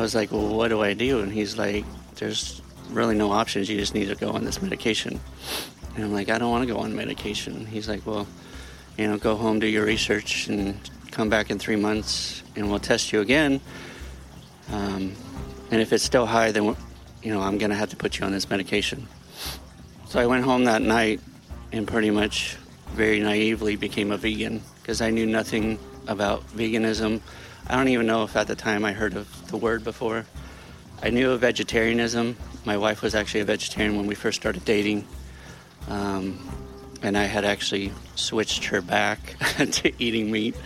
I was like, well, what do I do? And he's like, there's really no options. You just need to go on this medication. And I'm like, I don't want to go on medication. He's like, well, you know, go home, do your research, and come back in three months, and we'll test you again. Um, and if it's still high, then you know I'm going to have to put you on this medication. So I went home that night and pretty much very naively became a vegan because I knew nothing about veganism. I don't even know if at the time I heard of the word before. I knew of vegetarianism. My wife was actually a vegetarian when we first started dating. Um, and I had actually switched her back to eating meat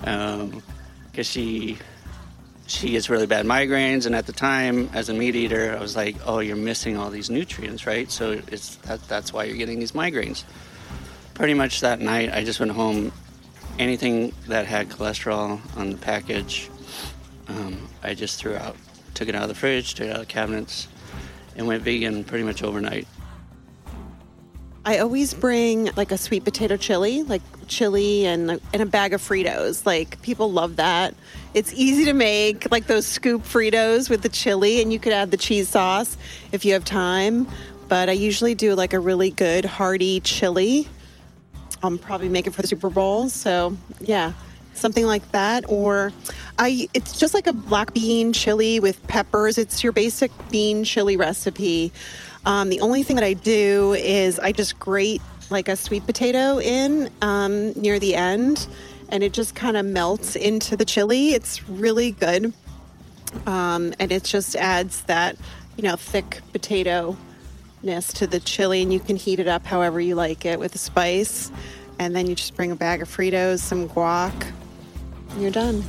because um, she she gets really bad migraines. And at the time, as a meat eater, I was like, "Oh, you're missing all these nutrients, right? So it's that, that's why you're getting these migraines." Pretty much that night, I just went home. Anything that had cholesterol on the package, um, I just threw out. Took it out of the fridge, took it out of the cabinets, and went vegan pretty much overnight. I always bring like a sweet potato chili, like chili and and a bag of Fritos. Like people love that. It's easy to make, like those scoop Fritos with the chili, and you could add the cheese sauce if you have time. But I usually do like a really good hearty chili. I'll probably make it for the Super Bowl. So yeah, something like that. Or I, it's just like a black bean chili with peppers. It's your basic bean chili recipe. Um, the only thing that I do is I just grate like a sweet potato in um, near the end, and it just kind of melts into the chili. It's really good, um, and it just adds that you know thick potato ness to the chili, and you can heat it up however you like it with the spice, and then you just bring a bag of Fritos, some guac, and you're done.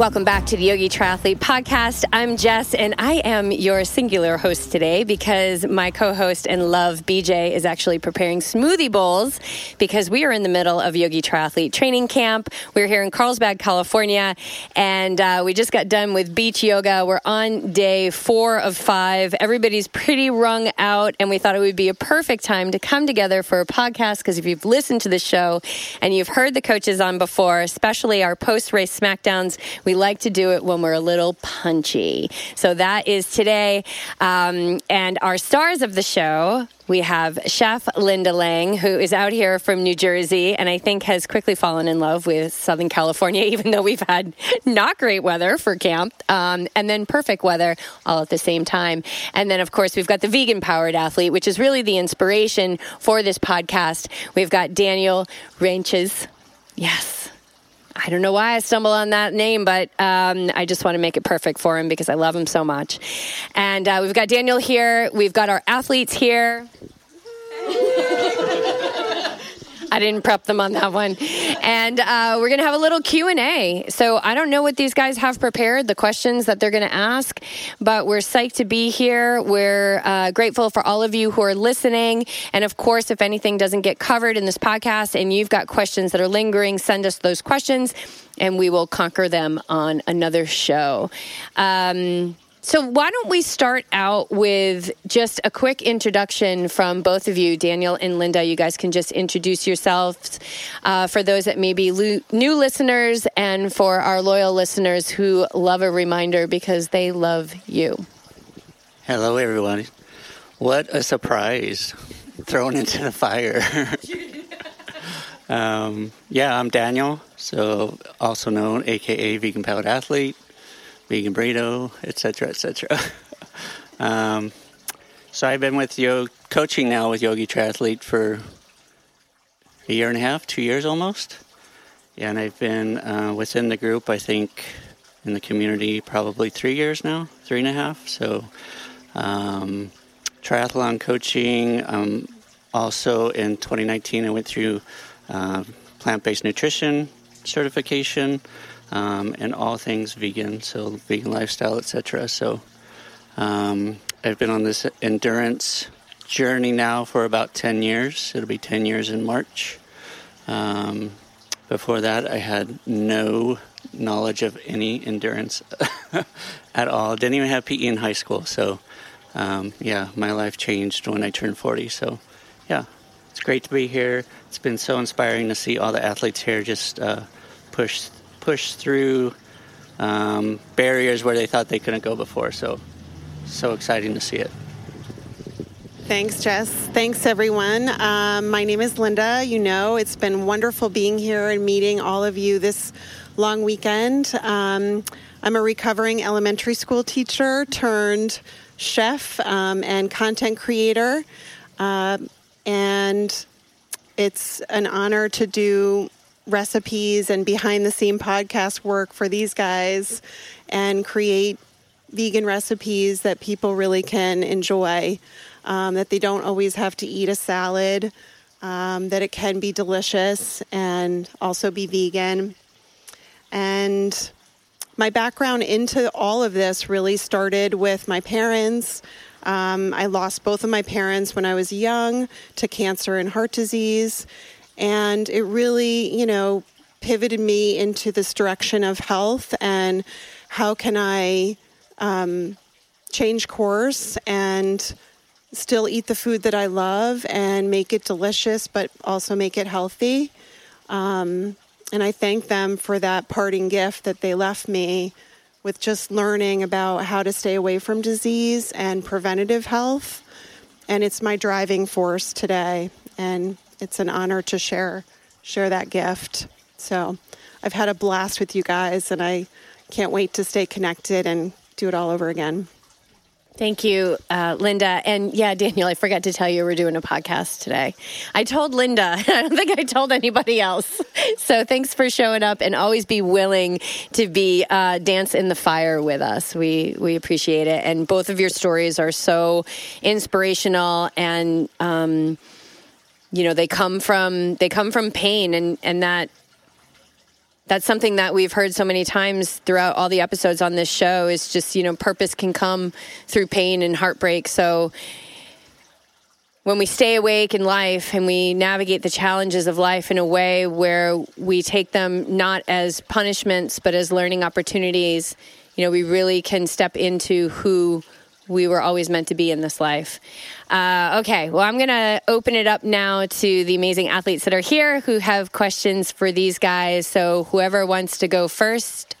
Welcome back to the Yogi Triathlete Podcast. I'm Jess, and I am your singular host today because my co host and love, BJ, is actually preparing smoothie bowls because we are in the middle of Yogi Triathlete training camp. We're here in Carlsbad, California, and uh, we just got done with beach yoga. We're on day four of five. Everybody's pretty wrung out, and we thought it would be a perfect time to come together for a podcast because if you've listened to the show and you've heard the coaches on before, especially our post race SmackDowns, we like to do it when we're a little punchy. So that is today. Um, and our stars of the show we have Chef Linda Lang, who is out here from New Jersey and I think has quickly fallen in love with Southern California, even though we've had not great weather for camp um, and then perfect weather all at the same time. And then, of course, we've got the vegan powered athlete, which is really the inspiration for this podcast. We've got Daniel Ranches. Yes. I don't know why I stumble on that name, but um, I just want to make it perfect for him because I love him so much. And uh, we've got Daniel here. We've got our athletes here. I didn't prep them on that one. And uh, we're going to have a little Q&A. So I don't know what these guys have prepared, the questions that they're going to ask, but we're psyched to be here. We're uh, grateful for all of you who are listening. And of course, if anything doesn't get covered in this podcast and you've got questions that are lingering, send us those questions and we will conquer them on another show. Um, so, why don't we start out with just a quick introduction from both of you, Daniel and Linda? You guys can just introduce yourselves uh, for those that may be lo- new listeners and for our loyal listeners who love a reminder because they love you. Hello, everyone. What a surprise thrown into the fire. um, yeah, I'm Daniel, so also known, aka Vegan Powered Athlete vegan burrito, etc., etc. um, so I've been with Yo coaching now with Yogi Triathlete for a year and a half, two years almost. And I've been uh, within the group, I think, in the community probably three years now, three and a half. So, um, triathlon coaching. Um, also in 2019, I went through uh, plant based nutrition certification um, and all things vegan, so vegan lifestyle, etc. So um, I've been on this endurance journey now for about 10 years. It'll be 10 years in March. Um, before that, I had no knowledge of any endurance at all. Didn't even have PE in high school. So, um, yeah, my life changed when I turned 40. So, yeah, it's great to be here. It's been so inspiring to see all the athletes here just uh, push push through um, barriers where they thought they couldn't go before. So, so exciting to see it. Thanks, Jess. Thanks, everyone. Um, my name is Linda. You know, it's been wonderful being here and meeting all of you this long weekend. Um, I'm a recovering elementary school teacher turned chef um, and content creator. Uh, and it's an honor to do recipes and behind the scene podcast work for these guys and create vegan recipes that people really can enjoy um, that they don't always have to eat a salad, um, that it can be delicious and also be vegan. And my background into all of this really started with my parents. Um, I lost both of my parents when I was young to cancer and heart disease. And it really, you know, pivoted me into this direction of health and how can I um, change course and still eat the food that I love and make it delicious, but also make it healthy. Um, and I thank them for that parting gift that they left me with just learning about how to stay away from disease and preventative health. And it's my driving force today. And it's an honor to share share that gift. So I've had a blast with you guys and I can't wait to stay connected and do it all over again. Thank you, uh, Linda. And yeah, Daniel, I forgot to tell you we're doing a podcast today. I told Linda, I don't think I told anybody else. So thanks for showing up and always be willing to be uh, dance in the fire with us. We we appreciate it. And both of your stories are so inspirational and. Um, you know they come from they come from pain and and that that's something that we've heard so many times throughout all the episodes on this show is just you know purpose can come through pain and heartbreak. So when we stay awake in life and we navigate the challenges of life in a way where we take them not as punishments but as learning opportunities you know we really can step into who we were always meant to be in this life. Uh, okay, well, I'm going to open it up now to the amazing athletes that are here who have questions for these guys. So, whoever wants to go first,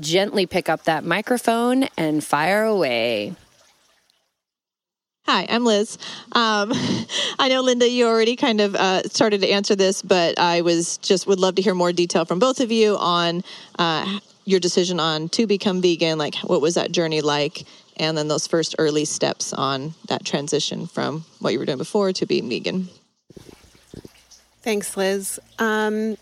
gently pick up that microphone and fire away. Hi, I'm Liz. Um, I know Linda, you already kind of uh, started to answer this, but I was just would love to hear more detail from both of you on uh, your decision on to become vegan. Like, what was that journey like, and then those first early steps on that transition from what you were doing before to being vegan. Thanks, Liz. Um,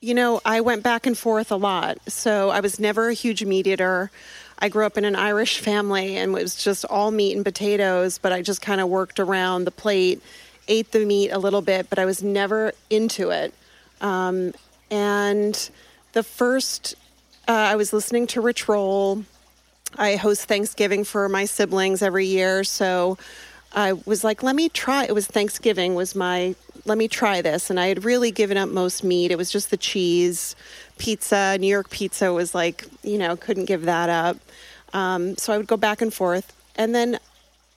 you know, I went back and forth a lot. So I was never a huge meat eater. I grew up in an Irish family and it was just all meat and potatoes, but I just kind of worked around the plate, ate the meat a little bit, but I was never into it. Um, and the first, uh, I was listening to Rich Roll I host Thanksgiving for my siblings every year, so I was like, let me try. It was Thanksgiving was my let me try this, and I had really given up most meat. It was just the cheese, pizza, New York pizza was like you know couldn't give that up. Um, so I would go back and forth, and then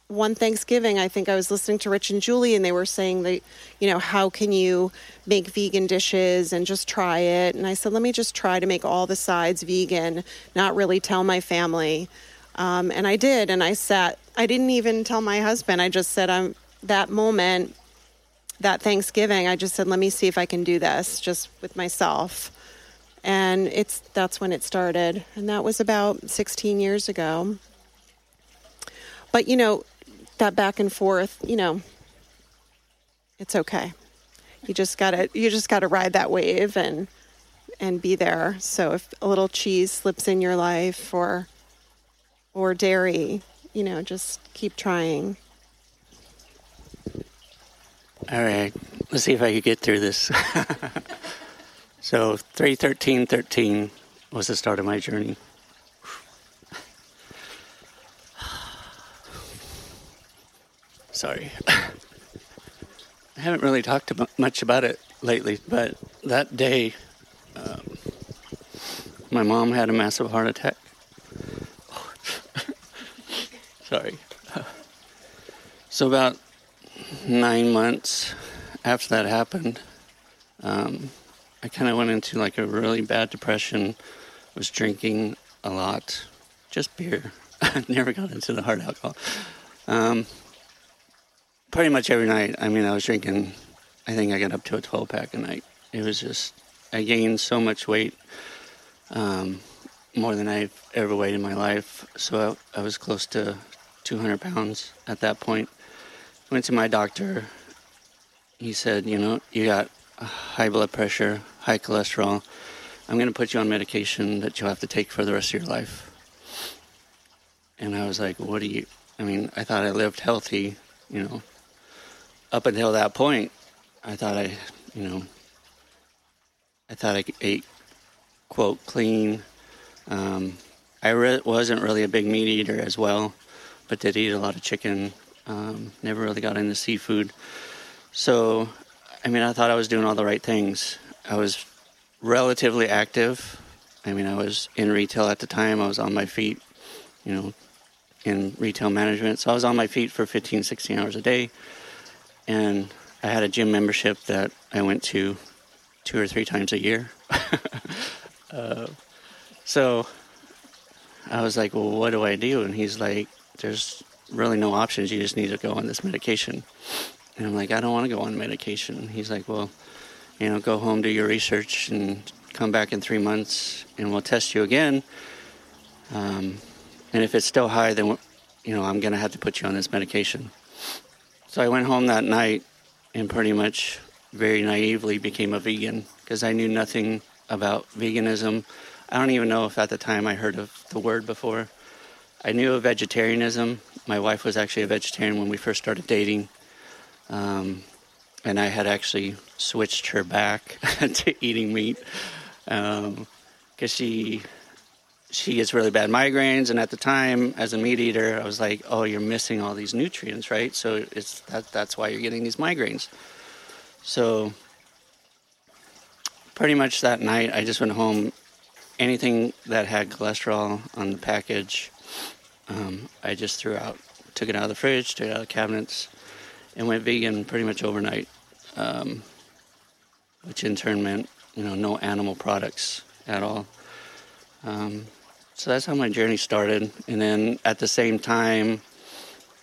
one Thanksgiving, I think I was listening to Rich and Julie, and they were saying that, you know, how can you make vegan dishes and just try it? And I said, let me just try to make all the sides vegan, not really tell my family. Um, and I did, and I sat. I didn't even tell my husband. I just said, I'm that moment, that Thanksgiving. I just said, let me see if I can do this, just with myself. And it's that's when it started, and that was about 16 years ago. But you know, that back and forth, you know, it's okay. You just gotta you just gotta ride that wave and and be there. So if a little cheese slips in your life or or dairy, you know, just keep trying. All right, let's see if I can get through this. so three thirteen thirteen was the start of my journey. Sorry. I haven't really talked much about it lately, but that day, um, my mom had a massive heart attack. Sorry. So, about nine months after that happened, um, I kind of went into like a really bad depression. Was drinking a lot, just beer. I never got into the hard alcohol. Um, pretty much every night. I mean, I was drinking. I think I got up to a 12 pack a night. It was just I gained so much weight, um, more than I've ever weighed in my life. So I, I was close to 200 pounds at that point. Went to my doctor. He said, you know, you got high blood pressure, high cholesterol. I'm going to put you on medication that you'll have to take for the rest of your life. And I was like, what do you, I mean, I thought I lived healthy, you know. Up until that point, I thought I, you know, I thought I ate, quote, clean. Um, I re- wasn't really a big meat eater as well, but did eat a lot of chicken. Um, never really got into seafood. So, I mean, I thought I was doing all the right things. I was relatively active. I mean, I was in retail at the time. I was on my feet, you know, in retail management. So I was on my feet for 15, 16 hours a day. And I had a gym membership that I went to two or three times a year. uh, so I was like, well, what do I do? And he's like, there's really no options. You just need to go on this medication. And I'm like, I don't want to go on medication. He's like, well, you know, go home, do your research, and come back in three months, and we'll test you again. Um, and if it's still high, then you know I'm going to have to put you on this medication. So I went home that night and pretty much very naively became a vegan because I knew nothing about veganism. I don't even know if at the time I heard of the word before. I knew of vegetarianism. My wife was actually a vegetarian when we first started dating. Um, and I had actually switched her back to eating meat because um, she she gets really bad migraines. And at the time, as a meat eater, I was like, "Oh, you're missing all these nutrients, right? So it's that that's why you're getting these migraines." So pretty much that night, I just went home. Anything that had cholesterol on the package, um, I just threw out. Took it out of the fridge, took it out of the cabinets, and went vegan pretty much overnight. Um, which in turn meant you know no animal products at all. Um, so that's how my journey started, and then at the same time,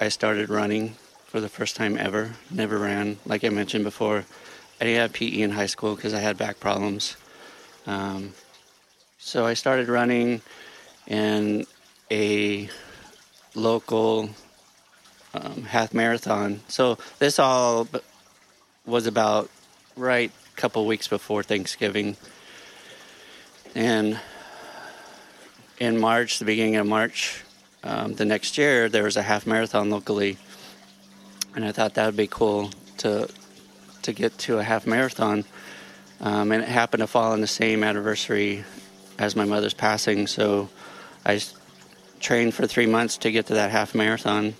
I started running for the first time ever. Never ran. Like I mentioned before, I didn't have PE in high school because I had back problems. Um, so I started running in a local um, half marathon. So this all was about right a couple weeks before Thanksgiving. And in March, the beginning of March, um, the next year, there was a half marathon locally and I thought that would be cool to to get to a half marathon. Um, and it happened to fall on the same anniversary as my mother's passing, so I trained for three months to get to that half marathon.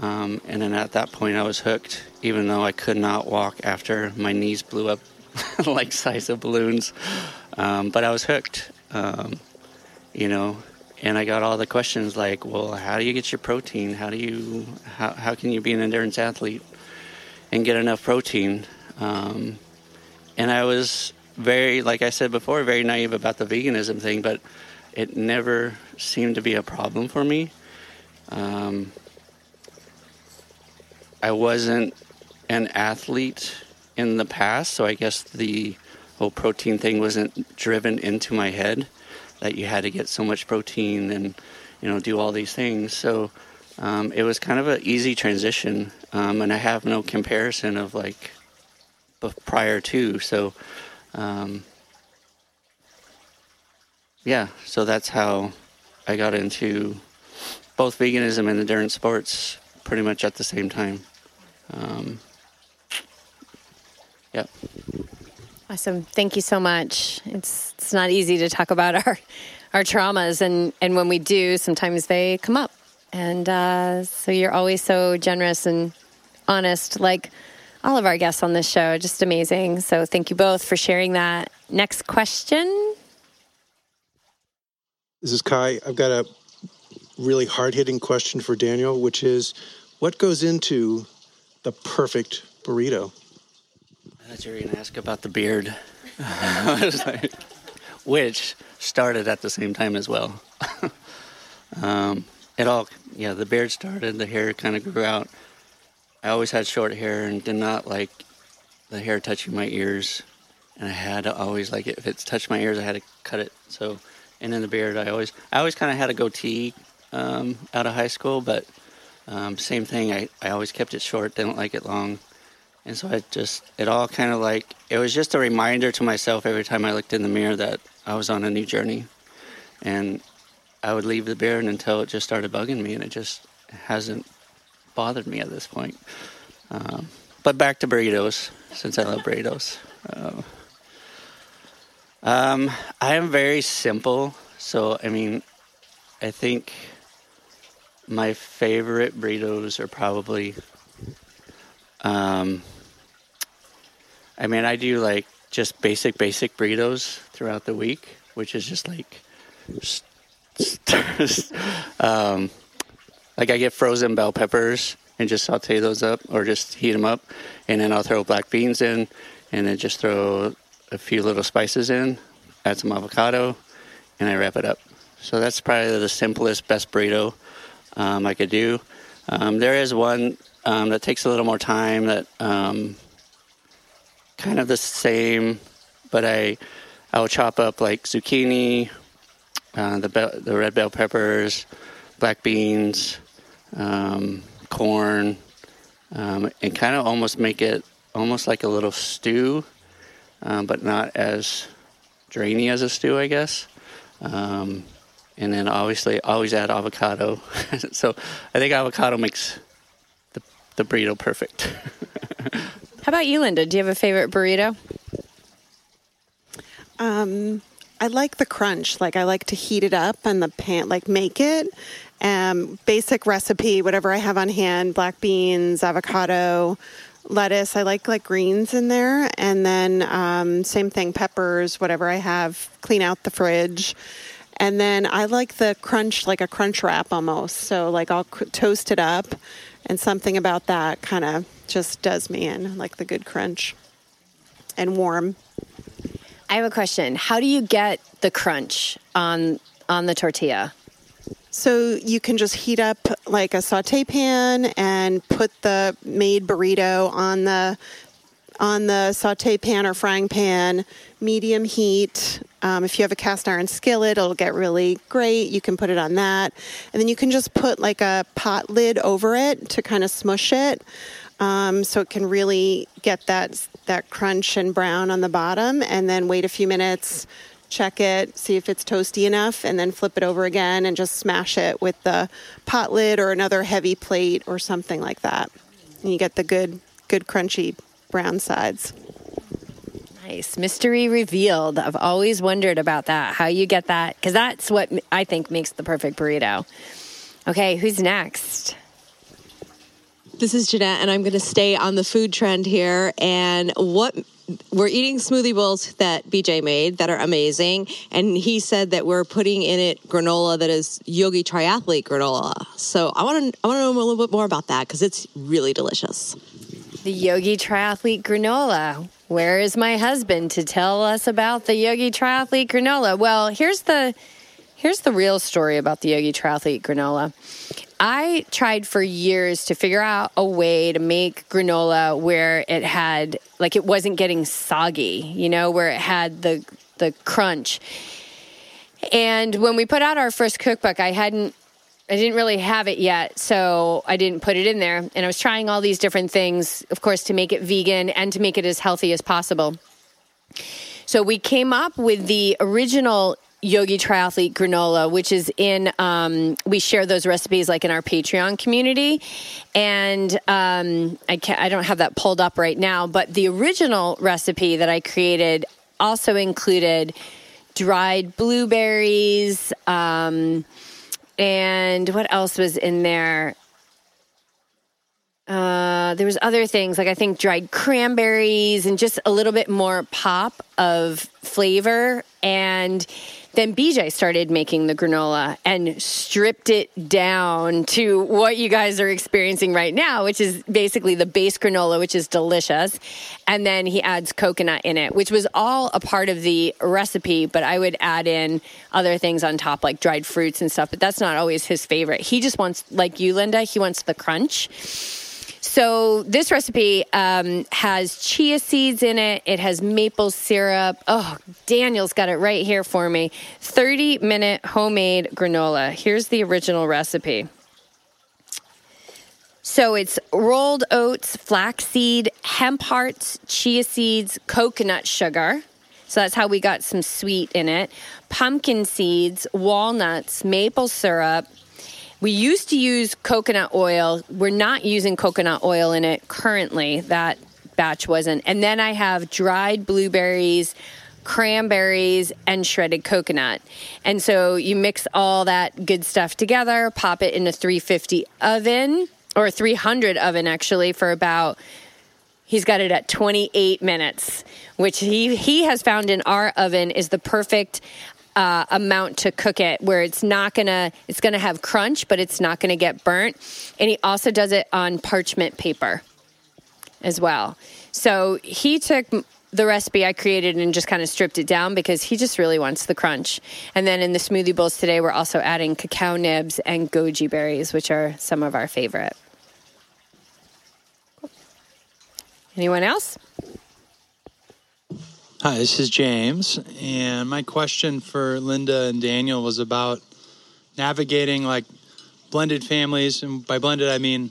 Um, and then at that point, I was hooked, even though I could not walk after my knees blew up like size of balloons. Um, but I was hooked, um, you know, and I got all the questions like, well, how do you get your protein? How do you how how can you be an endurance athlete and get enough protein? Um, and I was very, like I said before, very naive about the veganism thing, but it never seemed to be a problem for me. Um, I wasn't an athlete in the past, so I guess the whole protein thing wasn't driven into my head that you had to get so much protein and you know do all these things. So um, it was kind of an easy transition, um, and I have no comparison of like prior to. So um, yeah, so that's how I got into both veganism and endurance sports pretty much at the same time. Um, yeah. Awesome. Thank you so much. It's it's not easy to talk about our our traumas and and when we do, sometimes they come up. And uh, so you're always so generous and honest, like all of our guests on this show. Just amazing. So thank you both for sharing that. Next question. This is Kai. I've got a really hard hitting question for Daniel, which is what goes into the perfect burrito? Thought you were gonna ask about the beard, which started at the same time as well. um, it all, yeah, the beard started, the hair kind of grew out. I always had short hair and did not like the hair touching my ears, and I had to always like it, if it touched my ears, I had to cut it. So, and then the beard, I always, I always kind of had a goatee um, out of high school, but um, same thing. I, I always kept it short, didn't like it long. And so I just, it all kind of like, it was just a reminder to myself every time I looked in the mirror that I was on a new journey. And I would leave the beard until it just started bugging me, and it just hasn't bothered me at this point. Um, but back to burritos, since I love burritos. Uh, um, I am very simple. So, I mean, I think my favorite burritos are probably um, I mean, I do like just basic, basic burritos throughout the week, which is just like, um, like I get frozen bell peppers and just saute those up or just heat them up. And then I'll throw black beans in and then just throw a few little spices in, add some avocado, and I wrap it up. So that's probably the simplest, best burrito um, I could do. Um, there is one um, that takes a little more time that um, kind of the same, but I I will chop up like zucchini, uh, the the red bell peppers, black beans, um, corn, um, and kind of almost make it almost like a little stew, um, but not as drainy as a stew, I guess. Um, and then obviously always add avocado. so I think avocado makes the the burrito perfect. How about you, Linda? Do you have a favorite burrito? Um, I like the crunch. Like I like to heat it up and the pan, like make it. Um, basic recipe, whatever I have on hand: black beans, avocado, lettuce. I like like greens in there, and then um, same thing, peppers, whatever I have. Clean out the fridge. And then I like the crunch, like a crunch wrap almost. So, like, I'll c- toast it up, and something about that kind of just does me in, like the good crunch and warm. I have a question. How do you get the crunch on on the tortilla? So you can just heat up like a saute pan and put the made burrito on the on the saute pan or frying pan, medium heat. Um, if you have a cast iron skillet, it'll get really great. You can put it on that, and then you can just put like a pot lid over it to kind of smush it, um, so it can really get that that crunch and brown on the bottom. And then wait a few minutes, check it, see if it's toasty enough, and then flip it over again and just smash it with the pot lid or another heavy plate or something like that. And you get the good good crunchy brown sides. Nice. Mystery revealed. I've always wondered about that. How you get that? Because that's what I think makes the perfect burrito. Okay, who's next? This is Jeanette, and I'm going to stay on the food trend here. And what we're eating smoothie bowls that BJ made that are amazing. And he said that we're putting in it granola that is Yogi Triathlete granola. So I want to I want to know a little bit more about that because it's really delicious. The Yogi Triathlete granola. Where is my husband to tell us about the Yogi Triathlete granola? Well, here's the here's the real story about the Yogi Triathlete granola. I tried for years to figure out a way to make granola where it had like it wasn't getting soggy, you know, where it had the the crunch. And when we put out our first cookbook, I hadn't I didn't really have it yet, so I didn't put it in there. And I was trying all these different things, of course, to make it vegan and to make it as healthy as possible. So we came up with the original Yogi Triathlete granola, which is in, um, we share those recipes like in our Patreon community. And um, I, can't, I don't have that pulled up right now, but the original recipe that I created also included dried blueberries. Um, and what else was in there? Uh, there was other things like I think dried cranberries and just a little bit more pop of flavor and then BJ started making the granola and stripped it down to what you guys are experiencing right now, which is basically the base granola, which is delicious. And then he adds coconut in it, which was all a part of the recipe, but I would add in other things on top, like dried fruits and stuff, but that's not always his favorite. He just wants, like you, Linda, he wants the crunch. So this recipe um, has chia seeds in it. It has maple syrup. Oh, Daniel's got it right here for me. 30 minute homemade granola. Here's the original recipe. So it's rolled oats, flaxseed, hemp hearts, chia seeds, coconut sugar. So that's how we got some sweet in it. Pumpkin seeds, walnuts, maple syrup, we used to use coconut oil. We're not using coconut oil in it currently. That batch wasn't. And then I have dried blueberries, cranberries, and shredded coconut. And so you mix all that good stuff together, pop it in a 350 oven or 300 oven actually for about He's got it at 28 minutes, which he, he has found in our oven is the perfect uh, amount to cook it where it's not gonna it's gonna have crunch but it's not gonna get burnt and he also does it on parchment paper as well so he took the recipe I created and just kind of stripped it down because he just really wants the crunch. And then in the smoothie bowls today, we're also adding cacao nibs and goji berries, which are some of our favorite. Anyone else? Hi, this is James, and my question for Linda and Daniel was about navigating like blended families, and by blended I mean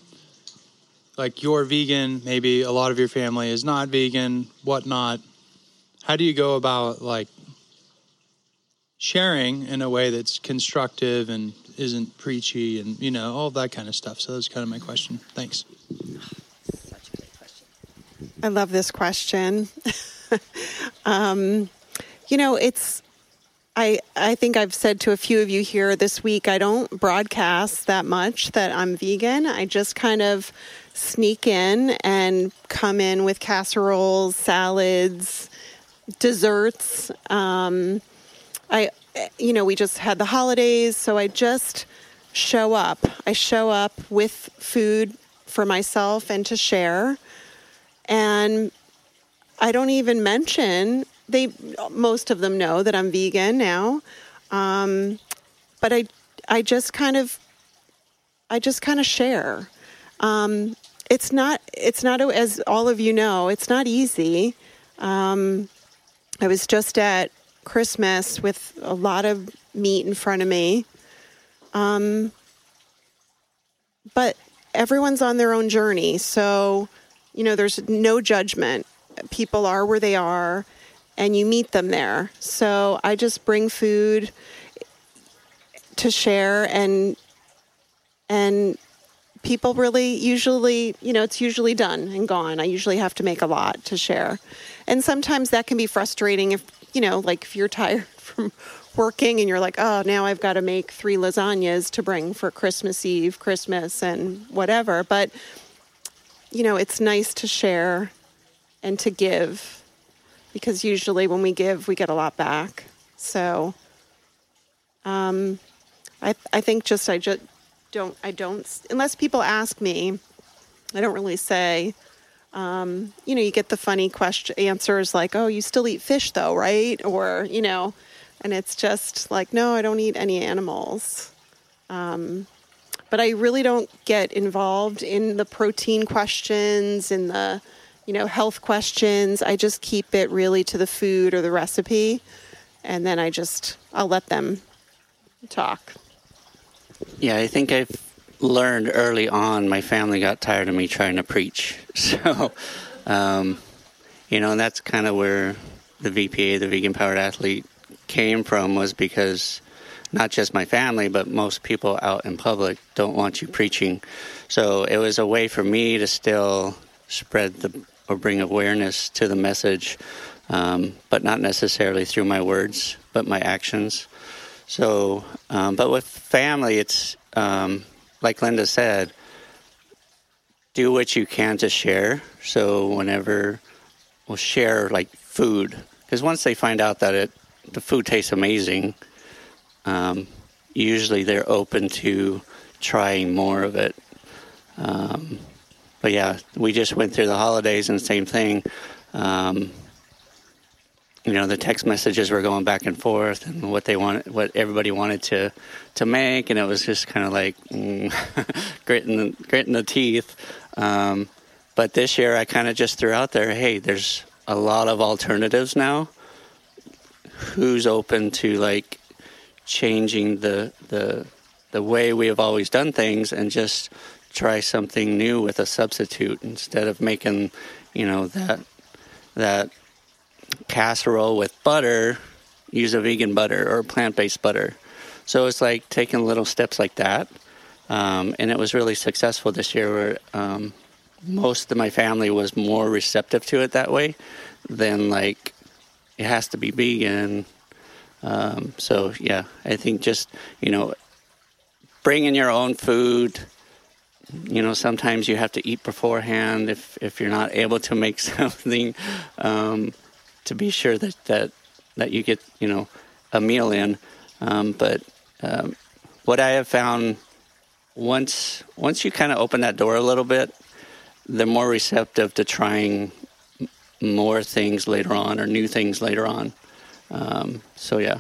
like you're vegan, maybe a lot of your family is not vegan, whatnot. How do you go about like sharing in a way that's constructive and isn't preachy and you know all that kind of stuff? So that's kind of my question. Thanks. Such a great question. I love this question. um, you know, it's I I think I've said to a few of you here this week I don't broadcast that much that I'm vegan. I just kind of sneak in and come in with casseroles, salads, desserts. Um, I you know, we just had the holidays, so I just show up. I show up with food for myself and to share. And I don't even mention they most of them know that I'm vegan now. Um, but I I just kind of I just kind of share. Um, it's not it's not as all of you know it's not easy. Um, I was just at Christmas with a lot of meat in front of me. Um, but everyone's on their own journey, so you know there's no judgment people are where they are and you meet them there. So I just bring food to share and and people really usually, you know, it's usually done and gone. I usually have to make a lot to share. And sometimes that can be frustrating if, you know, like if you're tired from working and you're like, "Oh, now I've got to make 3 lasagnas to bring for Christmas Eve, Christmas and whatever." But you know, it's nice to share and to give because usually when we give, we get a lot back. So um, I, I think just I just don't I don't unless people ask me, I don't really say. Um, you know, you get the funny question answers like, "Oh, you still eat fish though, right?" Or you know, and it's just like, "No, I don't eat any animals." Um, but I really don't get involved in the protein questions in the you know, health questions. I just keep it really to the food or the recipe, and then I just I'll let them talk. Yeah, I think I've learned early on. My family got tired of me trying to preach, so um, you know, and that's kind of where the VPA, the Vegan Powered Athlete, came from. Was because not just my family, but most people out in public don't want you preaching. So it was a way for me to still spread the or bring awareness to the message, um, but not necessarily through my words, but my actions. So, um, but with family, it's um, like Linda said, do what you can to share. So, whenever we'll share like food, because once they find out that it the food tastes amazing, um, usually they're open to trying more of it. But yeah, we just went through the holidays and same thing. Um, you know, the text messages were going back and forth, and what they wanted, what everybody wanted to to make, and it was just kind of like mm, gritting the, gritting the teeth. Um, but this year, I kind of just threw out there, hey, there's a lot of alternatives now. Who's open to like changing the the the way we have always done things and just try something new with a substitute instead of making, you know, that that casserole with butter, use a vegan butter or plant-based butter. So it's like taking little steps like that, um, and it was really successful this year. Where um, most of my family was more receptive to it that way than like it has to be vegan. Um, so yeah, I think just you know bringing your own food you know sometimes you have to eat beforehand if if you're not able to make something um, to be sure that that that you get you know a meal in. Um, but um, what I have found once once you kind of open that door a little bit they're more receptive to trying more things later on or new things later on. Um, so yeah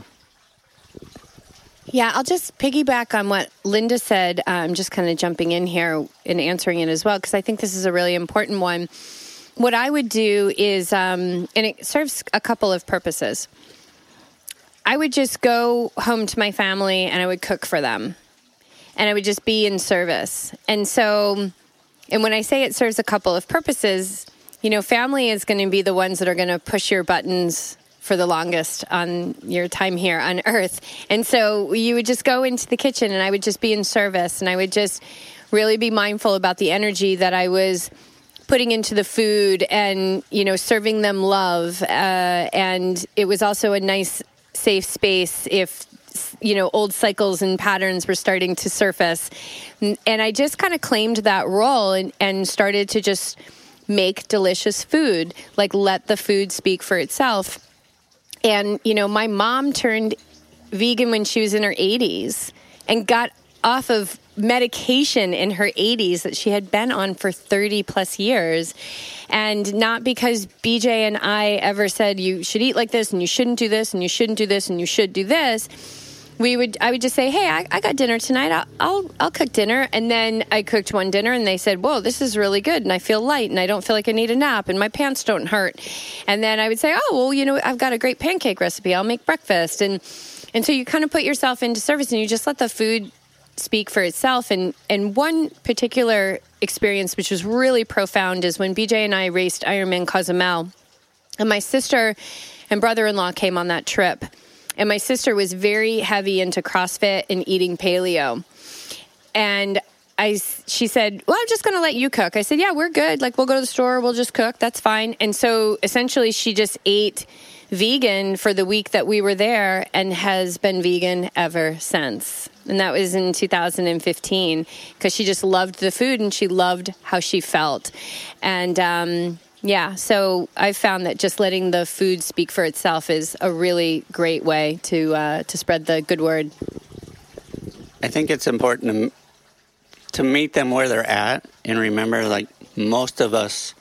Yeah, I'll just piggyback on what Linda said. I'm just kind of jumping in here and answering it as well because I think this is a really important one. What I would do is, um, and it serves a couple of purposes. I would just go home to my family and I would cook for them, and I would just be in service. And so, and when I say it serves a couple of purposes, you know, family is going to be the ones that are going to push your buttons for the longest on your time here on earth. And so you would just go into the kitchen and I would just be in service and I would just really be mindful about the energy that I was putting into the food and, you know, serving them love. Uh, and it was also a nice, safe space if you know old cycles and patterns were starting to surface and i just kind of claimed that role and, and started to just make delicious food like let the food speak for itself and, you know, my mom turned vegan when she was in her 80s and got off of medication in her 80s that she had been on for 30 plus years. And not because BJ and I ever said you should eat like this and you shouldn't do this and you shouldn't do this and you should do this. We would, I would just say, "Hey, I, I got dinner tonight. I'll, I'll, I'll cook dinner." And then I cooked one dinner, and they said, "Whoa, this is really good," and I feel light, and I don't feel like I need a nap, and my pants don't hurt. And then I would say, "Oh, well, you know, I've got a great pancake recipe. I'll make breakfast." And and so you kind of put yourself into service, and you just let the food speak for itself. And and one particular experience, which was really profound, is when BJ and I raced Ironman Cozumel, and my sister and brother-in-law came on that trip and my sister was very heavy into CrossFit and eating paleo. And I, she said, "Well, I'm just going to let you cook." I said, "Yeah, we're good. Like, we'll go to the store, we'll just cook. That's fine." And so, essentially, she just ate vegan for the week that we were there, and has been vegan ever since. And that was in 2015 because she just loved the food and she loved how she felt. And um, yeah, so I've found that just letting the food speak for itself is a really great way to uh, to spread the good word. I think it's important to, to meet them where they're at and remember, like most of us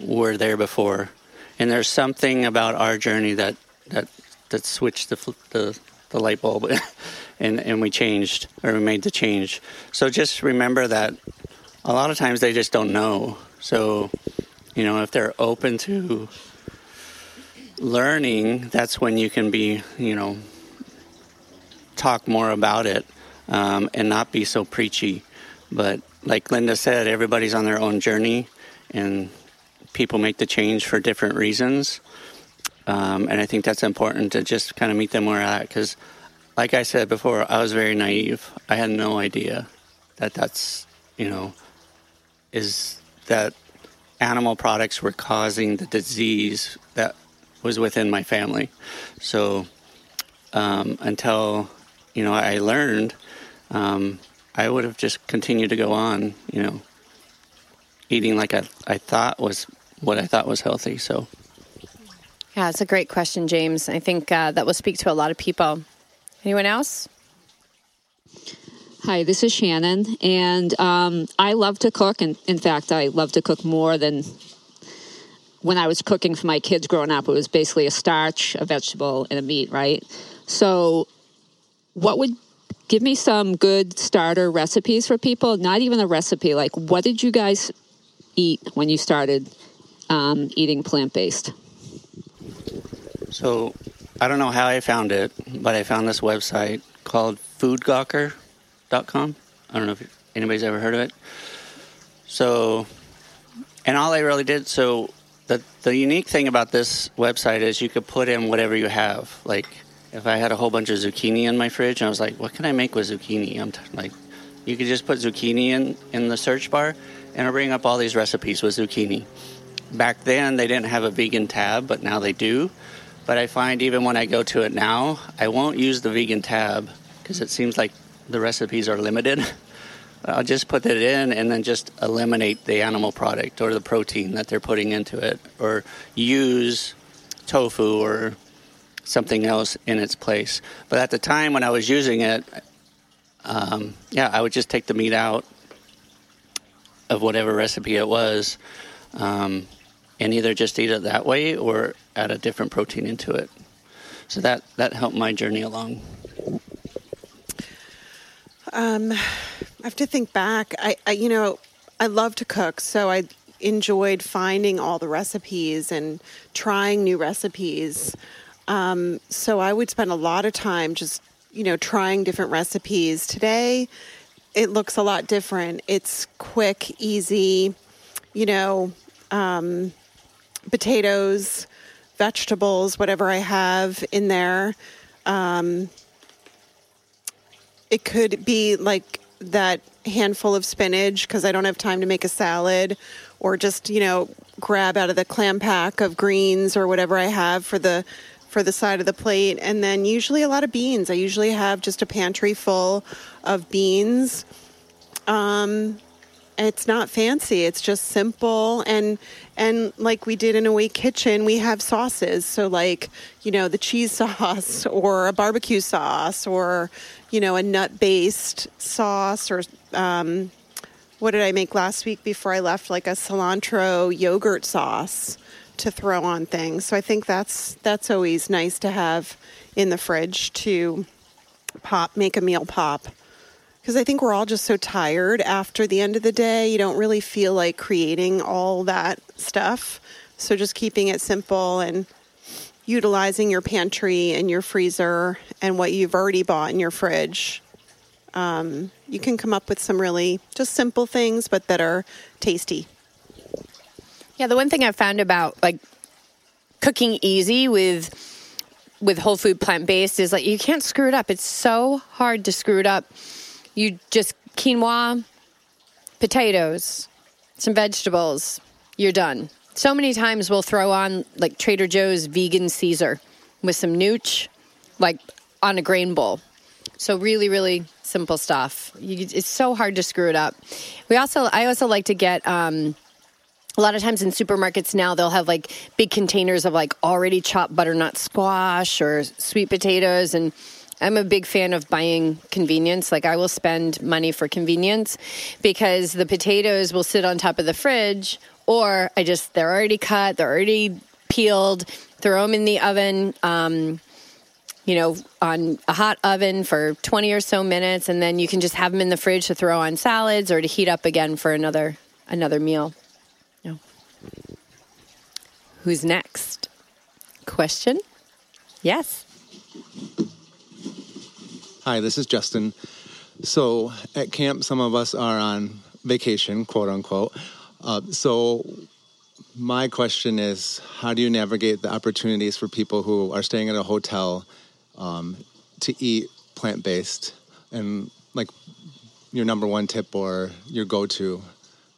were there before, and there's something about our journey that that that switched the the, the light bulb, and and we changed or we made the change. So just remember that a lot of times they just don't know. So you know, if they're open to learning, that's when you can be, you know, talk more about it um, and not be so preachy. But like Linda said, everybody's on their own journey and people make the change for different reasons. Um, and I think that's important to just kind of meet them where they're at. Because, like I said before, I was very naive. I had no idea that that's, you know, is that animal products were causing the disease that was within my family. So um, until you know I learned, um, I would have just continued to go on, you know, eating like I, I thought was what I thought was healthy. So Yeah, it's a great question, James. I think uh, that will speak to a lot of people. Anyone else? Hi, this is Shannon, and um, I love to cook. And in fact, I love to cook more than when I was cooking for my kids growing up. It was basically a starch, a vegetable, and a meat, right? So, what would give me some good starter recipes for people? Not even a recipe. Like, what did you guys eat when you started um, eating plant based? So I don't know how I found it, but I found this website called foodgawker.com. I don't know if anybody's ever heard of it. So, and all I really did, so the, the unique thing about this website is you could put in whatever you have. Like, if I had a whole bunch of zucchini in my fridge, and I was like, what can I make with zucchini? I'm t- like, you could just put zucchini in, in the search bar, and it'll bring up all these recipes with zucchini. Back then, they didn't have a vegan tab, but now they do. But I find even when I go to it now, I won't use the vegan tab because it seems like the recipes are limited. I'll just put it in and then just eliminate the animal product or the protein that they're putting into it, or use tofu or something else in its place. But at the time when I was using it, um, yeah, I would just take the meat out of whatever recipe it was, um, and either just eat it that way or add a different protein into it. So that that helped my journey along. Um, I have to think back. I, I, you know, I love to cook, so I enjoyed finding all the recipes and trying new recipes. Um, so I would spend a lot of time just, you know, trying different recipes. Today, it looks a lot different. It's quick, easy, you know, um, potatoes, vegetables, whatever I have in there. Um, it could be like that handful of spinach because I don't have time to make a salad, or just you know grab out of the clam pack of greens or whatever I have for the for the side of the plate, and then usually a lot of beans. I usually have just a pantry full of beans. Um, it's not fancy. It's just simple and and like we did in Awake Kitchen, we have sauces. So like, you know, the cheese sauce or a barbecue sauce or, you know, a nut based sauce or um, what did I make last week before I left? Like a cilantro yogurt sauce to throw on things. So I think that's that's always nice to have in the fridge to pop make a meal pop because I think we're all just so tired after the end of the day. You don't really feel like creating all that stuff. So just keeping it simple and utilizing your pantry and your freezer and what you've already bought in your fridge. Um, you can come up with some really just simple things, but that are tasty. Yeah, the one thing I've found about like cooking easy with with whole food plant based is like you can't screw it up. It's so hard to screw it up you just quinoa, potatoes, some vegetables, you're done. So many times we'll throw on like Trader Joe's vegan Caesar with some nooch, like on a grain bowl. So really, really simple stuff. You, it's so hard to screw it up. We also, I also like to get. Um, a lot of times in supermarkets now they'll have like big containers of like already chopped butternut squash or sweet potatoes and I'm a big fan of buying convenience. Like I will spend money for convenience because the potatoes will sit on top of the fridge or I just they're already cut, they're already peeled, throw them in the oven um, you know, on a hot oven for 20 or so minutes and then you can just have them in the fridge to throw on salads or to heat up again for another another meal. No. Who's next? Question? Yes. Hi, this is Justin. So at camp, some of us are on vacation, quote unquote. Uh, so my question is how do you navigate the opportunities for people who are staying at a hotel um, to eat plant based and like your number one tip or your go to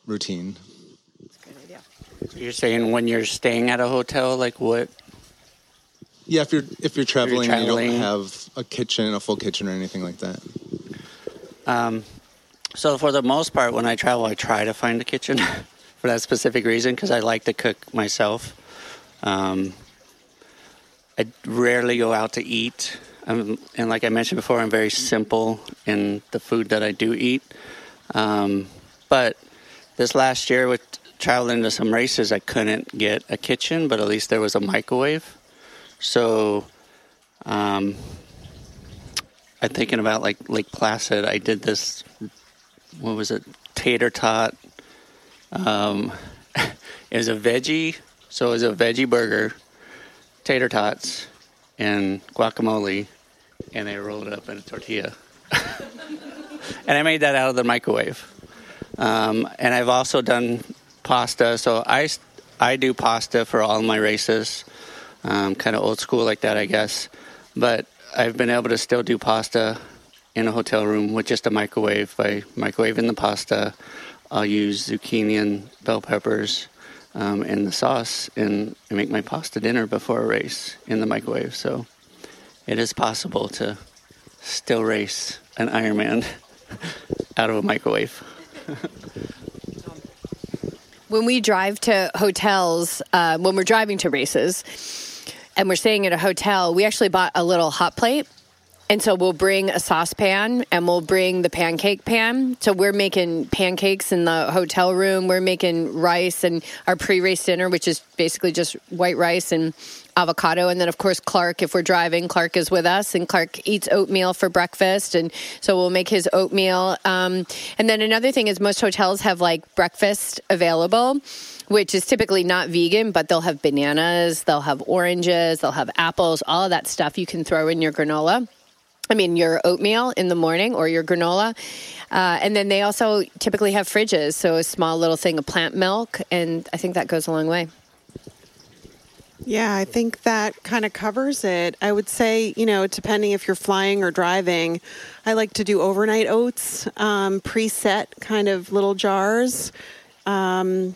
routine? That's a good idea. You're saying when you're staying at a hotel, like what yeah, if you're if you're traveling, and you traveling. don't have a kitchen, a full kitchen, or anything like that. Um, so for the most part, when I travel, I try to find a kitchen for that specific reason because I like to cook myself. Um, I rarely go out to eat. Um, and like I mentioned before, I'm very simple in the food that I do eat. Um, but this last year, with traveling to some races, I couldn't get a kitchen, but at least there was a microwave. So um, I'm thinking about like Lake Placid. I did this, what was it, tater tot. Um, it was a veggie, so it was a veggie burger, tater tots, and guacamole, and they rolled it up in a tortilla. and I made that out of the microwave. Um, and I've also done pasta, so I, I do pasta for all my races, um, kind of old school like that, I guess. But I've been able to still do pasta in a hotel room with just a microwave. By microwaving the pasta, I'll use zucchini and bell peppers um, the sauce and, and make my pasta dinner before a race in the microwave. So it is possible to still race an Ironman out of a microwave. when we drive to hotels, uh, when we're driving to races, and we're staying at a hotel, we actually bought a little hot plate. And so we'll bring a saucepan and we'll bring the pancake pan. So we're making pancakes in the hotel room. We're making rice and our pre race dinner, which is basically just white rice and avocado. And then, of course, Clark, if we're driving, Clark is with us and Clark eats oatmeal for breakfast. And so we'll make his oatmeal. Um, and then another thing is most hotels have like breakfast available which is typically not vegan, but they'll have bananas, they'll have oranges, they'll have apples, all of that stuff you can throw in your granola. I mean, your oatmeal in the morning or your granola. Uh, and then they also typically have fridges, so a small little thing of plant milk, and I think that goes a long way. Yeah, I think that kind of covers it. I would say, you know, depending if you're flying or driving, I like to do overnight oats, um, preset kind of little jars. Um,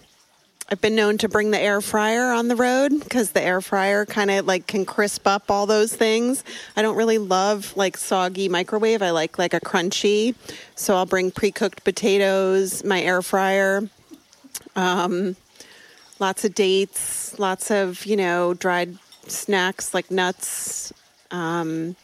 I've been known to bring the air fryer on the road because the air fryer kind of like can crisp up all those things. I don't really love like soggy microwave. I like like a crunchy. So I'll bring pre-cooked potatoes, my air fryer. Um, lots of dates, lots of, you know, dried snacks like nuts. Um,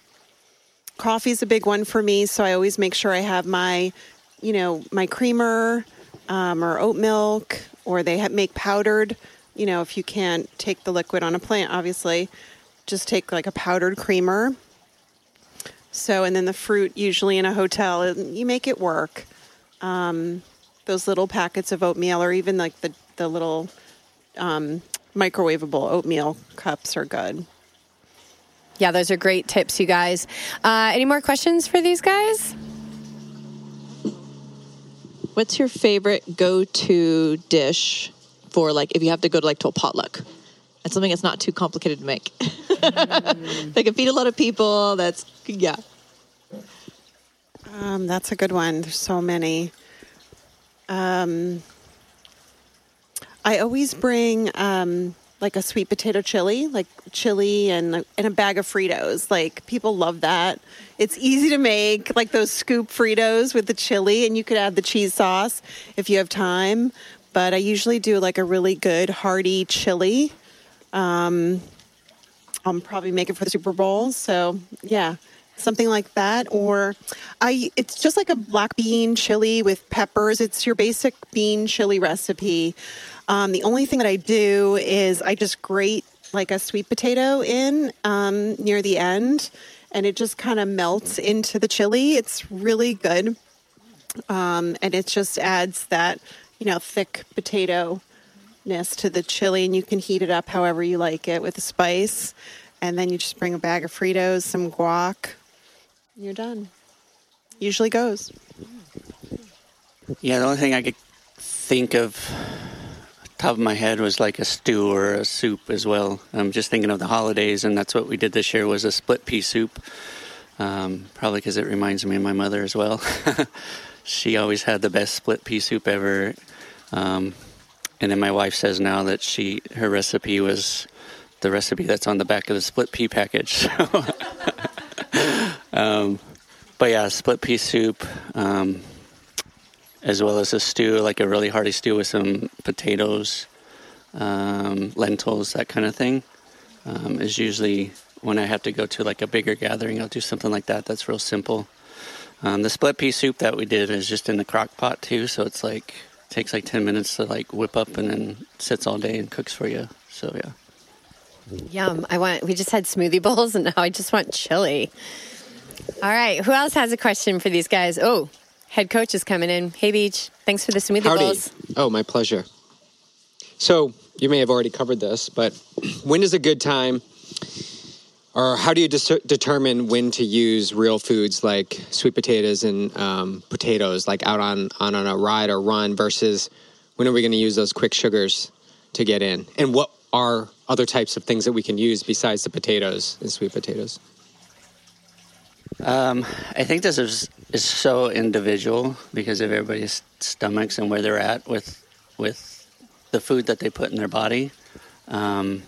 coffee's a big one for me, so I always make sure I have my, you know, my creamer um, or oat milk or they make powdered. You know, if you can't take the liquid on a plant, obviously, just take like a powdered creamer. So, and then the fruit, usually in a hotel, you make it work. Um, those little packets of oatmeal, or even like the the little um, microwavable oatmeal cups, are good. Yeah, those are great tips, you guys. Uh, any more questions for these guys? What's your favorite go-to dish for like if you have to go to like to a potluck? It's something that's not too complicated to make. Mm. they can feed a lot of people. That's yeah. Um, that's a good one. There's so many. Um, I always bring um, like a sweet potato chili, like chili and and a bag of Fritos. Like people love that. It's easy to make, like those scoop Fritos with the chili, and you could add the cheese sauce if you have time. But I usually do like a really good hearty chili. Um, I'll probably make it for the Super Bowl. So yeah, something like that. Or I, it's just like a black bean chili with peppers. It's your basic bean chili recipe. Um, the only thing that I do is I just grate like a sweet potato in um, near the end, and it just kind of melts into the chili. It's really good, um, and it just adds that you know thick potato ness to the chili, and you can heat it up however you like it with a spice. And then you just bring a bag of Fritos, some guac, and you're done. Usually goes. Yeah, the only thing I could think of top of my head was like a stew or a soup as well. I'm just thinking of the holidays, and that's what we did this year was a split pea soup. Um, probably because it reminds me of my mother as well. she always had the best split pea soup ever. Um, and then my wife says now that she her recipe was the recipe that's on the back of the split pea package. um, but yeah, split pea soup. As well as a stew, like a really hearty stew with some potatoes, um, lentils, that kind of thing, um, is usually when I have to go to like a bigger gathering, I'll do something like that. That's real simple. Um, the split pea soup that we did is just in the crock pot too, so it's like takes like ten minutes to like whip up and then sits all day and cooks for you. So yeah. Yum. I want, we just had smoothie bowls and now I just want chili. All right. Who else has a question for these guys? Oh, head coach is coming in. Hey, Beach. Thanks for the smoothie Howdy. bowls. Oh, my pleasure. So, you may have already covered this, but when is a good time, or how do you dis- determine when to use real foods like sweet potatoes and um, potatoes, like out on, on on a ride or run, versus when are we going to use those quick sugars to get in? And what are other types of things that we can use besides the potatoes and sweet potatoes? Um, I think this is is so individual because of everybody's stomachs and where they're at with with the food that they put in their body. Um,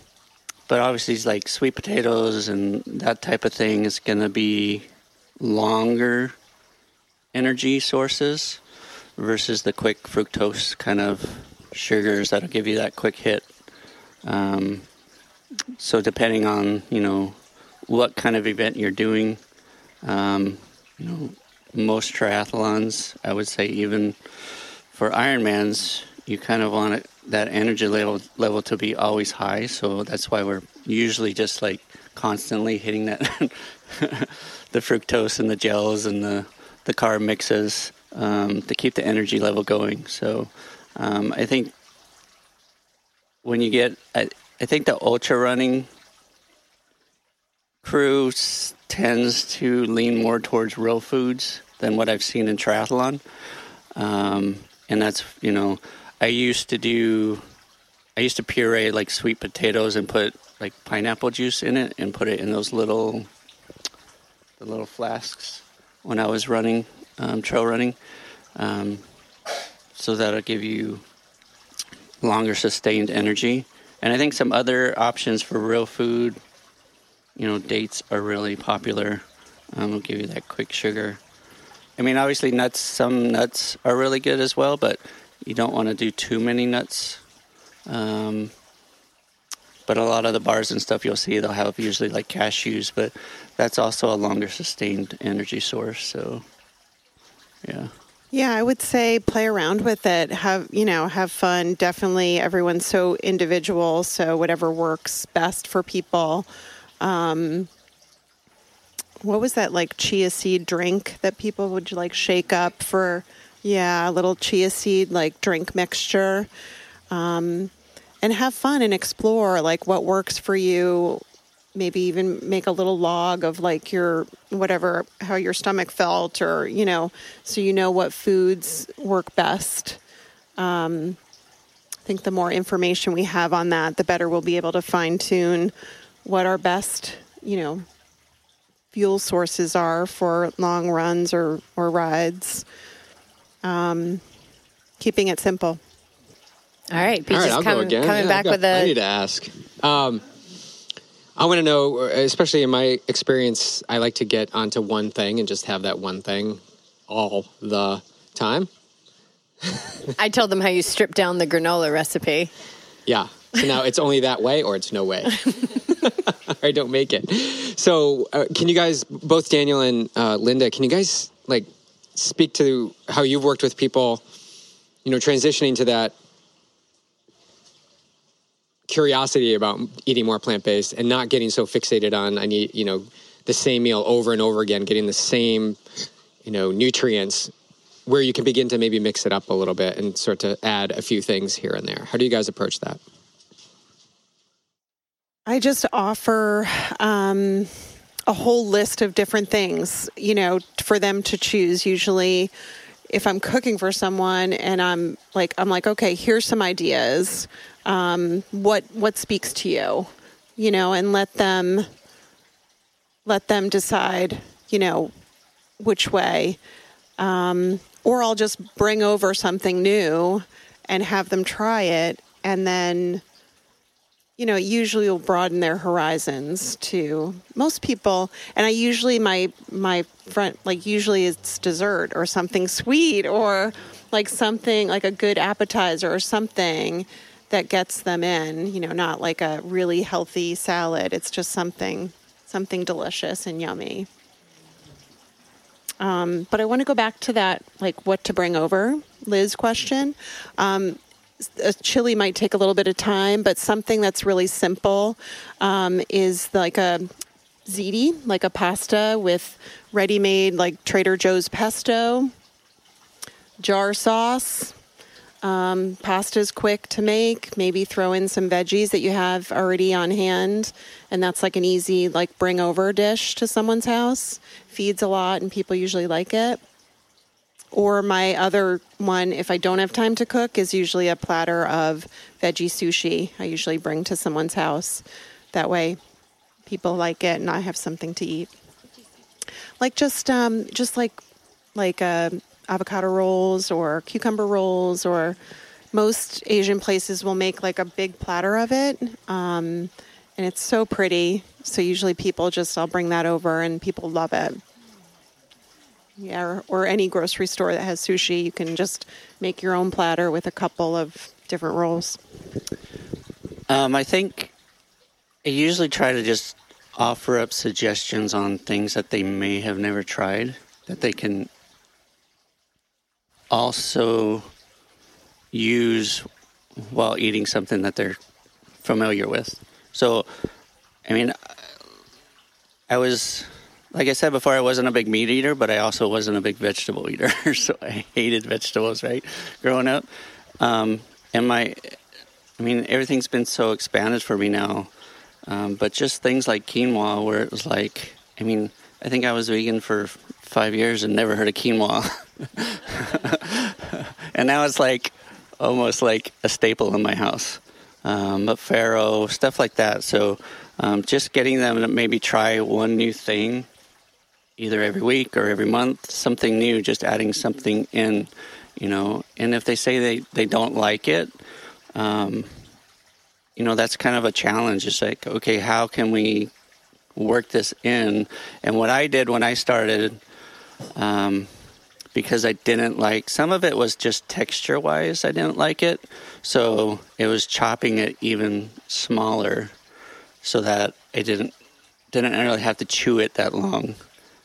but obviously, it's like sweet potatoes and that type of thing is going to be longer energy sources versus the quick fructose kind of sugars that'll give you that quick hit. Um, so depending on you know what kind of event you're doing, um, you know most triathlons, I would say even for Ironmans, you kind of want it, that energy level level to be always high. So that's why we're usually just like constantly hitting that the fructose and the gels and the the carb mixes um, to keep the energy level going. So um, I think when you get, I, I think the ultra running crew tends to lean more towards real foods than what I've seen in triathlon. Um, and that's, you know, I used to do, I used to puree like sweet potatoes and put like pineapple juice in it and put it in those little, the little flasks when I was running, um, trail running. Um, so that'll give you longer sustained energy. And I think some other options for real food, you know, dates are really popular. Um, will give you that quick sugar. I mean, obviously, nuts. Some nuts are really good as well, but you don't want to do too many nuts. Um, but a lot of the bars and stuff you'll see, they'll have usually like cashews, but that's also a longer sustained energy source. So, yeah. Yeah, I would say play around with it. Have you know, have fun. Definitely, everyone's so individual. So whatever works best for people. Um, what was that like chia seed drink that people would like shake up for? Yeah, a little chia seed like drink mixture. Um, and have fun and explore like what works for you. Maybe even make a little log of like your whatever how your stomach felt, or you know, so you know what foods work best. Um, I think the more information we have on that, the better we'll be able to fine tune what our best, you know, fuel sources are for long runs or, or rides. Um, keeping it simple. All right. Beach All right, I'll com- go again. coming Yeah, back got with a. I need to ask. Um, I want to know, especially in my experience, I like to get onto one thing and just have that one thing all the time. I told them how you strip down the granola recipe. Yeah. So now it's only that way or it's no way. I don't make it. So, uh, can you guys, both Daniel and uh, Linda, can you guys like speak to how you've worked with people, you know, transitioning to that curiosity about eating more plant based and not getting so fixated on I need, you know, the same meal over and over again, getting the same, you know, nutrients where you can begin to maybe mix it up a little bit and start to add a few things here and there. How do you guys approach that? I just offer um, a whole list of different things, you know, for them to choose. Usually, if I'm cooking for someone and I'm like, I'm like, okay, here's some ideas. Um, what what speaks to you, you know, and let them let them decide, you know, which way. Um, or I'll just bring over something new and have them try it, and then you know, usually will broaden their horizons to most people. And I usually my my front like usually it's dessert or something sweet or like something like a good appetizer or something that gets them in. You know, not like a really healthy salad. It's just something something delicious and yummy. Um, but I want to go back to that, like what to bring over, Liz question. Um, a chili might take a little bit of time, but something that's really simple um, is like a ziti, like a pasta with ready-made, like Trader Joe's pesto, jar sauce. Um, pasta's quick to make. Maybe throw in some veggies that you have already on hand, and that's like an easy like bring over dish to someone's house. Feeds a lot, and people usually like it. Or my other one, if I don't have time to cook, is usually a platter of veggie sushi. I usually bring to someone's house. That way, people like it, and I have something to eat. Like just, um, just like, like uh, avocado rolls or cucumber rolls, or most Asian places will make like a big platter of it, um, and it's so pretty. So usually people just, I'll bring that over, and people love it. Yeah, or, or any grocery store that has sushi, you can just make your own platter with a couple of different rolls. Um, I think I usually try to just offer up suggestions on things that they may have never tried that they can also use while eating something that they're familiar with. So, I mean, I was, like I said before, I wasn't a big meat eater, but I also wasn't a big vegetable eater. so I hated vegetables, right, growing up. Um, and my, I mean, everything's been so expanded for me now. Um, but just things like quinoa, where it was like, I mean, I think I was vegan for five years and never heard of quinoa. and now it's like almost like a staple in my house. Um, but farro, stuff like that. So um, just getting them to maybe try one new thing, either every week or every month, something new, just adding something in, you know. And if they say they, they don't like it, um, you know, that's kind of a challenge. It's like, okay, how can we work this in? And what I did when I started, um, because I didn't like some of it was just texture wise, I didn't like it. So it was chopping it even smaller so that I didn't didn't really have to chew it that long.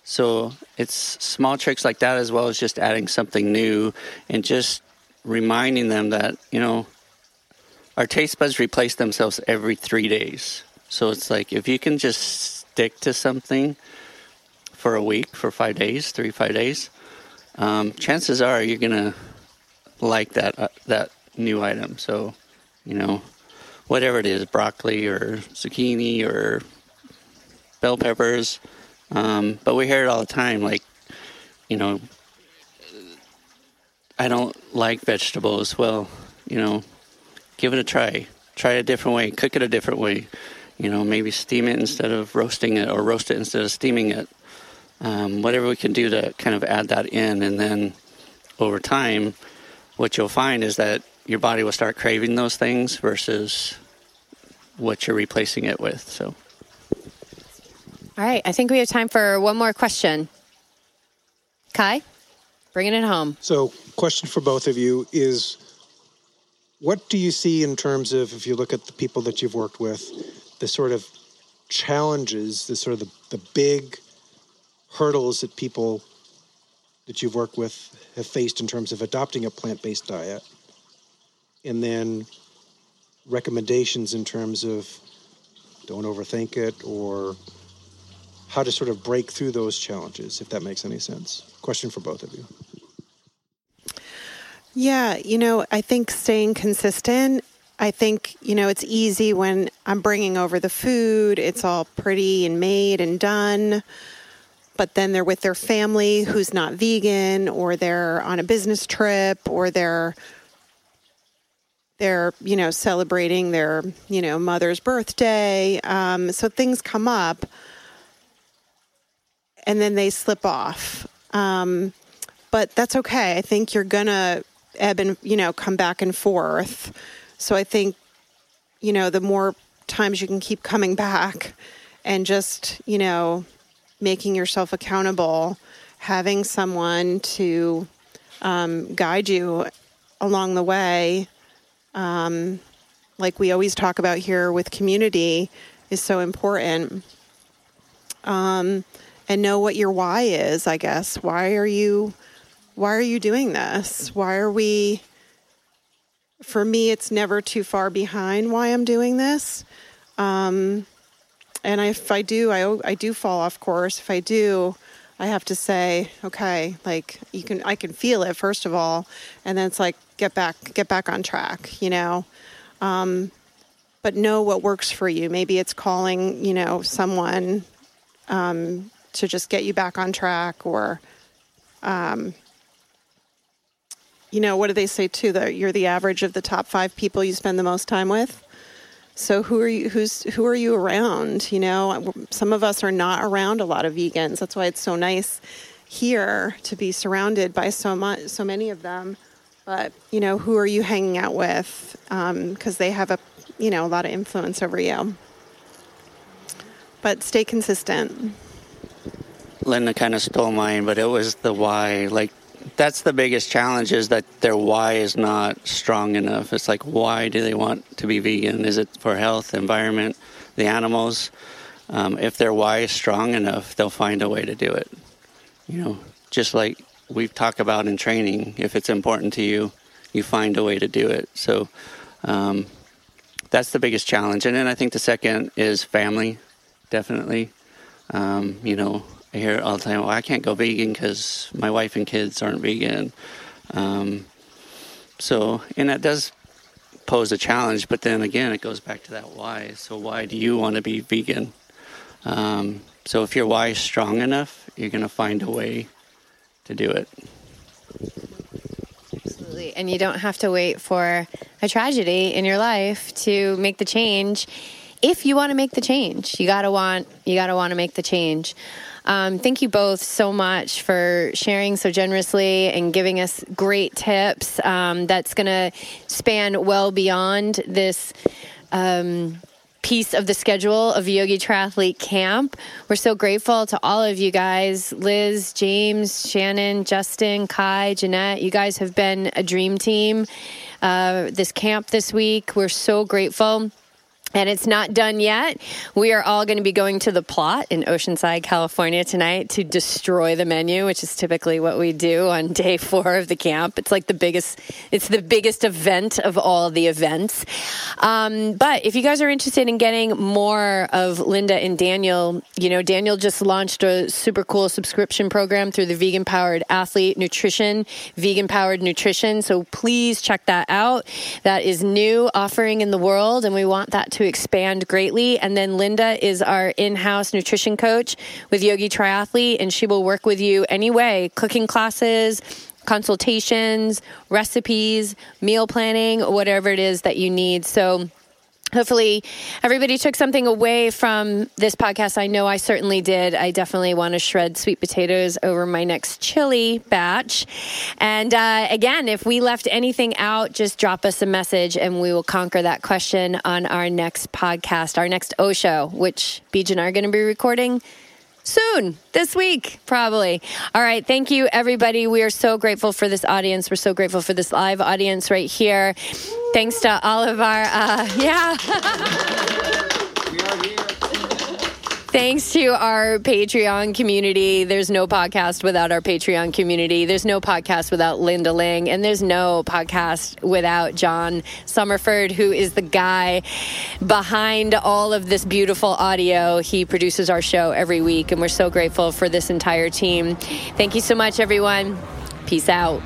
So it's small tricks like that as well as just adding something new and just reminding them that, you know, our taste buds replace themselves every three days. So it's like if you can just stick to something for a week, for five days, three, five days, um, chances are you're going to like that, uh, that new item. So, you know, whatever it is broccoli or zucchini or bell peppers. Um, but we hear it all the time like, you know, I don't like vegetables. Well, you know, give it a try. Try it a different way. Cook it a different way. You know, maybe steam it instead of roasting it, or roast it instead of steaming it. Um, whatever we can do to kind of add that in, and then over time, what you'll find is that your body will start craving those things versus what you're replacing it with. So, All right, I think we have time for one more question. Kai, bringing it home. So, question for both of you is what do you see in terms of if you look at the people that you've worked with, the sort of challenges, the sort of the, the big hurdles that people that you've worked with have faced in terms of adopting a plant-based diet? And then recommendations in terms of don't overthink it or how to sort of break through those challenges, if that makes any sense. Question for both of you. Yeah, you know, I think staying consistent. I think, you know, it's easy when I'm bringing over the food, it's all pretty and made and done. But then they're with their family who's not vegan or they're on a business trip or they're they're, you know, celebrating their, you know, mother's birthday. Um, so things come up and then they slip off. Um, but that's okay. I think you're gonna ebb and you know come back and forth. So I think you know the more times you can keep coming back and just you know making yourself accountable, having someone to um, guide you along the way, um, like we always talk about here with community, is so important. um, and know what your why is. I guess why are you why are you doing this? Why are we? For me, it's never too far behind why I'm doing this. Um, and if I do, I I do fall off course. If I do, I have to say, okay, like you can, I can feel it first of all, and then it's like get back, get back on track, you know. Um, but know what works for you. Maybe it's calling, you know, someone um, to just get you back on track, or, um, you know, what do they say too? That you're the average of the top five people you spend the most time with. So who are you? Who's who are you around? You know, some of us are not around a lot of vegans. That's why it's so nice here to be surrounded by so much, so many of them. But you know, who are you hanging out with? Because um, they have a, you know, a lot of influence over you. But stay consistent. Linda kind of stole mine, but it was the why. Like that's the biggest challenge is that their why is not strong enough. It's like why do they want to be vegan? Is it for health, environment, the animals? Um, if their why is strong enough, they'll find a way to do it. You know, just like we've talked about in training, if it's important to you, you find a way to do it. So um, that's the biggest challenge. And then I think the second is family, definitely. Um, you know, I hear all the time, well, I can't go vegan because my wife and kids aren't vegan. Um, so, and that does pose a challenge, but then again, it goes back to that why. So, why do you want to be vegan? Um, so, if your why is strong enough, you're going to find a way to do it. Absolutely. And you don't have to wait for a tragedy in your life to make the change. If you want to make the change, you gotta want you gotta want to make the change. Um, thank you both so much for sharing so generously and giving us great tips. Um, that's going to span well beyond this. Um, piece of the schedule of Yogi Triathlete Camp. We're so grateful to all of you guys Liz, James, Shannon, Justin, Kai, Jeanette. You guys have been a dream team uh, this camp this week. We're so grateful. And it's not done yet. We are all going to be going to the plot in Oceanside, California tonight to destroy the menu, which is typically what we do on day four of the camp. It's like the biggest, it's the biggest event of all the events. Um, but if you guys are interested in getting more of Linda and Daniel, you know, Daniel just launched a super cool subscription program through the Vegan Powered Athlete Nutrition, Vegan Powered Nutrition. So please check that out. That is new offering in the world, and we want that to to expand greatly. And then Linda is our in house nutrition coach with Yogi Triathlete, and she will work with you anyway cooking classes, consultations, recipes, meal planning, whatever it is that you need. So, hopefully everybody took something away from this podcast. I know i certainly did. I definitely want to shred sweet potatoes over my next chili batch. And uh, again if we left anything out just drop us a message and we will conquer that question on our next podcast our next o show which beej and i are going to be recording soon this week probably. All right thank you everybody. We are so grateful for this audience. We're so grateful for this live audience right here. Thanks to all of our uh, yeah Thanks to our Patreon community. There's no podcast without our Patreon community. There's no podcast without Linda Ling. And there's no podcast without John Summerford, who is the guy behind all of this beautiful audio. He produces our show every week. And we're so grateful for this entire team. Thank you so much, everyone. Peace out.